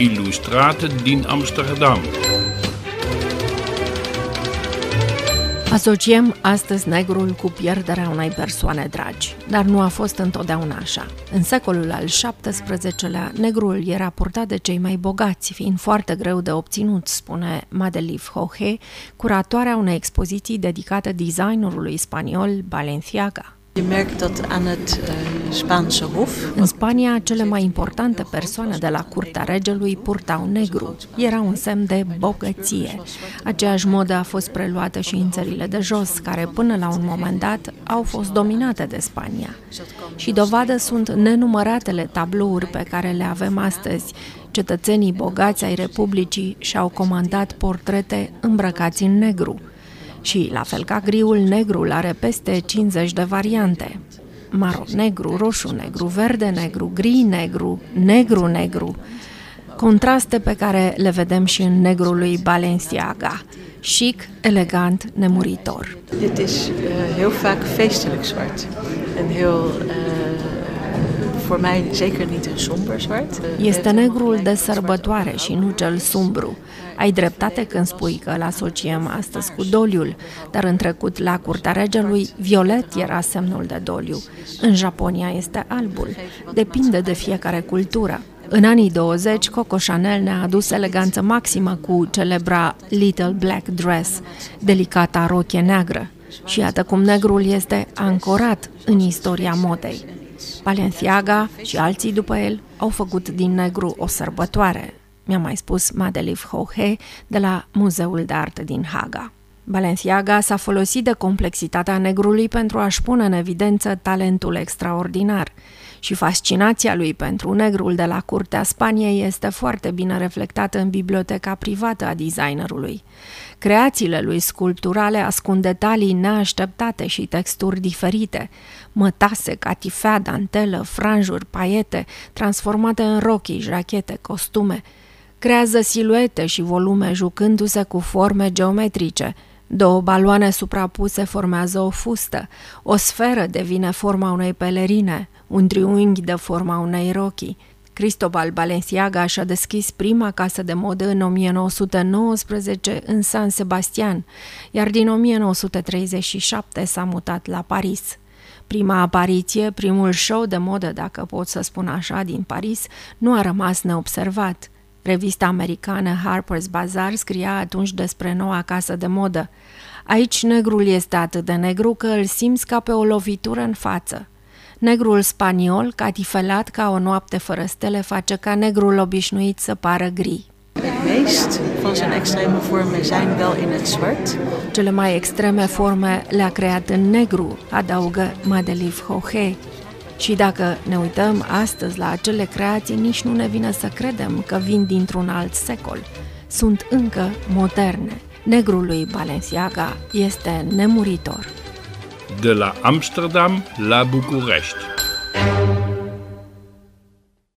Illustrate din Amsterdam. Asociem astăzi negrul cu pierderea unei persoane dragi, dar nu a fost întotdeauna așa. În secolul al XVII-lea, negrul era purtat de cei mai bogați, fiind foarte greu de obținut, spune Madeliv Hohe, curatoarea unei expoziții dedicate designerului spaniol Balenciaga. Je merkt dat aan het uh, Spaanse hof. În Spania, cele mai importante persoane de la curtea regelui purtau negru. Era un semn de bogăție. Aceeași modă a fost preluată și în țările de jos, care până la un moment dat au fost dominate de Spania. Și dovadă sunt nenumăratele tablouri pe care le avem astăzi. Cetățenii bogați ai Republicii și-au comandat portrete îmbrăcați în negru. Și, la fel ca griul, negrul are peste 50 de variante. Maro negru, roșu negru, verde negru, gri negru, negru negru. Contraste pe care le vedem și în negrul lui Balenciaga. Chic, elegant, nemuritor. Dit is uh, heel vaak feestelijk zwart. En heel, uh, voor mij zeker niet een somber zwart. Uh, Este negrul de sărbătoare și nu cel sumbru. Ai dreptate când spui că îl asociem astăzi cu doliul, dar în trecut la curtea regelui, violet era semnul de doliu. În Japonia este albul. Depinde de fiecare cultură. În anii 20, Coco Chanel ne-a adus eleganță maximă cu celebra Little Black Dress, delicata rochie neagră. Și iată cum negrul este ancorat în istoria modei. Balenciaga și alții după el au făcut din negru o sărbătoare, mi-a mai spus Madeliv Hohe de la Muzeul de Artă din Haga. Balenciaga s-a folosit de complexitatea negrului pentru a-și pune în evidență talentul extraordinar și fascinația lui pentru negrul de la curtea Spaniei este foarte bine reflectată în biblioteca privată a designerului. Creațiile lui sculpturale ascund detalii neașteptate și texturi diferite, mătase, catifea, dantelă, franjuri, paiete, transformate în rochii, jachete, costume – creează siluete și volume jucându-se cu forme geometrice. Două baloane suprapuse formează o fustă, o sferă devine forma unei pelerine, un triunghi de forma unei rochii. Cristobal Balenciaga și-a deschis prima casă de modă în 1919 în San Sebastian, iar din 1937 s-a mutat la Paris. Prima apariție, primul show de modă, dacă pot să spun așa, din Paris, nu a rămas neobservat – Revista americană Harper's Bazaar scria atunci despre noua casă de modă. Aici negrul este atât de negru că îl simți ca pe o lovitură în față. Negrul spaniol, catifelat ca o noapte fără stele, face ca negrul obișnuit să pară gri. Cele mai extreme forme le-a creat în negru, adaugă Madeliv Hohe. Și dacă ne uităm astăzi la acele creații, nici nu ne vine să credem că vin dintr-un alt secol. Sunt încă moderne. Negrul lui Balenciaga este nemuritor. De la Amsterdam la București.